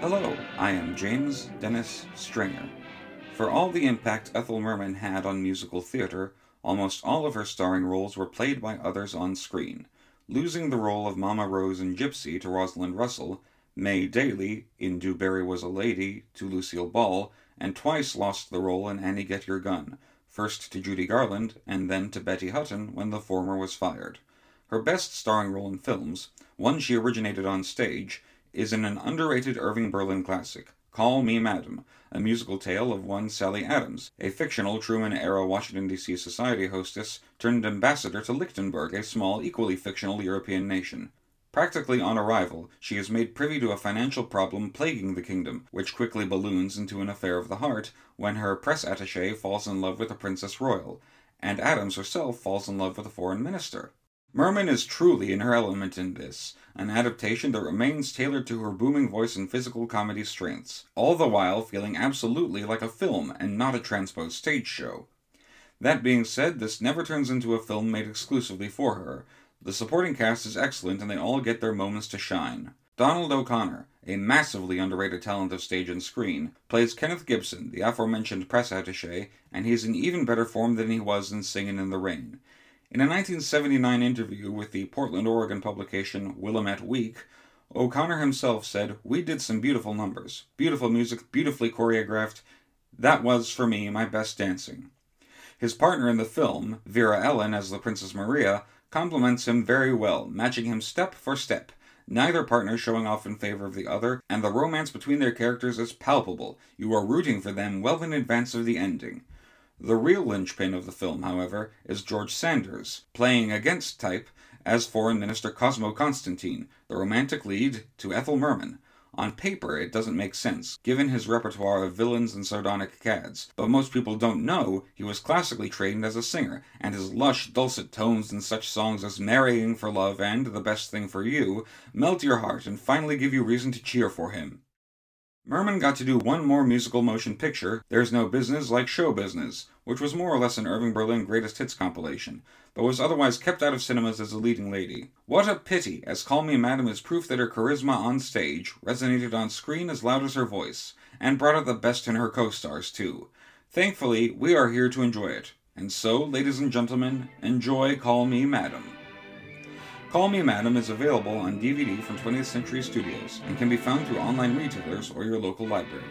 Hello, I am James Dennis Stringer. For all the impact Ethel Merman had on musical theater, almost all of her starring roles were played by others on screen, losing the role of Mama Rose in Gypsy to Rosalind Russell, May Daly in Du Barry Was a Lady to Lucille Ball, and twice lost the role in Annie Get Your Gun, first to Judy Garland and then to Betty Hutton when the former was fired. Her best starring role in films, one she originated on stage, is in an underrated Irving Berlin classic, Call Me Madam, a musical tale of one Sally Adams, a fictional Truman era Washington, D.C. society hostess turned ambassador to Lichtenburg, a small, equally fictional European nation. Practically on arrival, she is made privy to a financial problem plaguing the kingdom, which quickly balloons into an affair of the heart when her press attache falls in love with a princess royal, and Adams herself falls in love with a foreign minister. Merman is truly in her element in this, an adaptation that remains tailored to her booming voice and physical comedy strengths, all the while feeling absolutely like a film and not a transposed stage show. That being said, this never turns into a film made exclusively for her. The supporting cast is excellent and they all get their moments to shine. Donald O'Connor, a massively underrated talent of stage and screen, plays Kenneth Gibson, the aforementioned press attache, and he's in even better form than he was in Singin' in the Rain. In a 1979 interview with the Portland, Oregon publication Willamette Week, O'Connor himself said, We did some beautiful numbers, beautiful music, beautifully choreographed. That was, for me, my best dancing. His partner in the film, Vera Ellen as the Princess Maria, complements him very well, matching him step for step, neither partner showing off in favor of the other, and the romance between their characters is palpable. You are rooting for them well in advance of the ending. The real linchpin of the film, however, is George Sanders, playing against type as Foreign Minister Cosmo Constantine, the romantic lead to Ethel Merman. On paper, it doesn't make sense, given his repertoire of villains and sardonic cads, but most people don't know he was classically trained as a singer, and his lush, dulcet tones in such songs as Marrying for Love and The Best Thing for You melt your heart and finally give you reason to cheer for him. Merman got to do one more musical motion picture, There's No Business Like Show Business, which was more or less an Irving Berlin greatest hits compilation, but was otherwise kept out of cinemas as a leading lady. What a pity, as Call Me Madam is proof that her charisma on stage resonated on screen as loud as her voice, and brought out the best in her co stars, too. Thankfully, we are here to enjoy it. And so, ladies and gentlemen, enjoy Call Me Madam. Call Me Madam is available on DVD from 20th Century Studios and can be found through online retailers or your local library.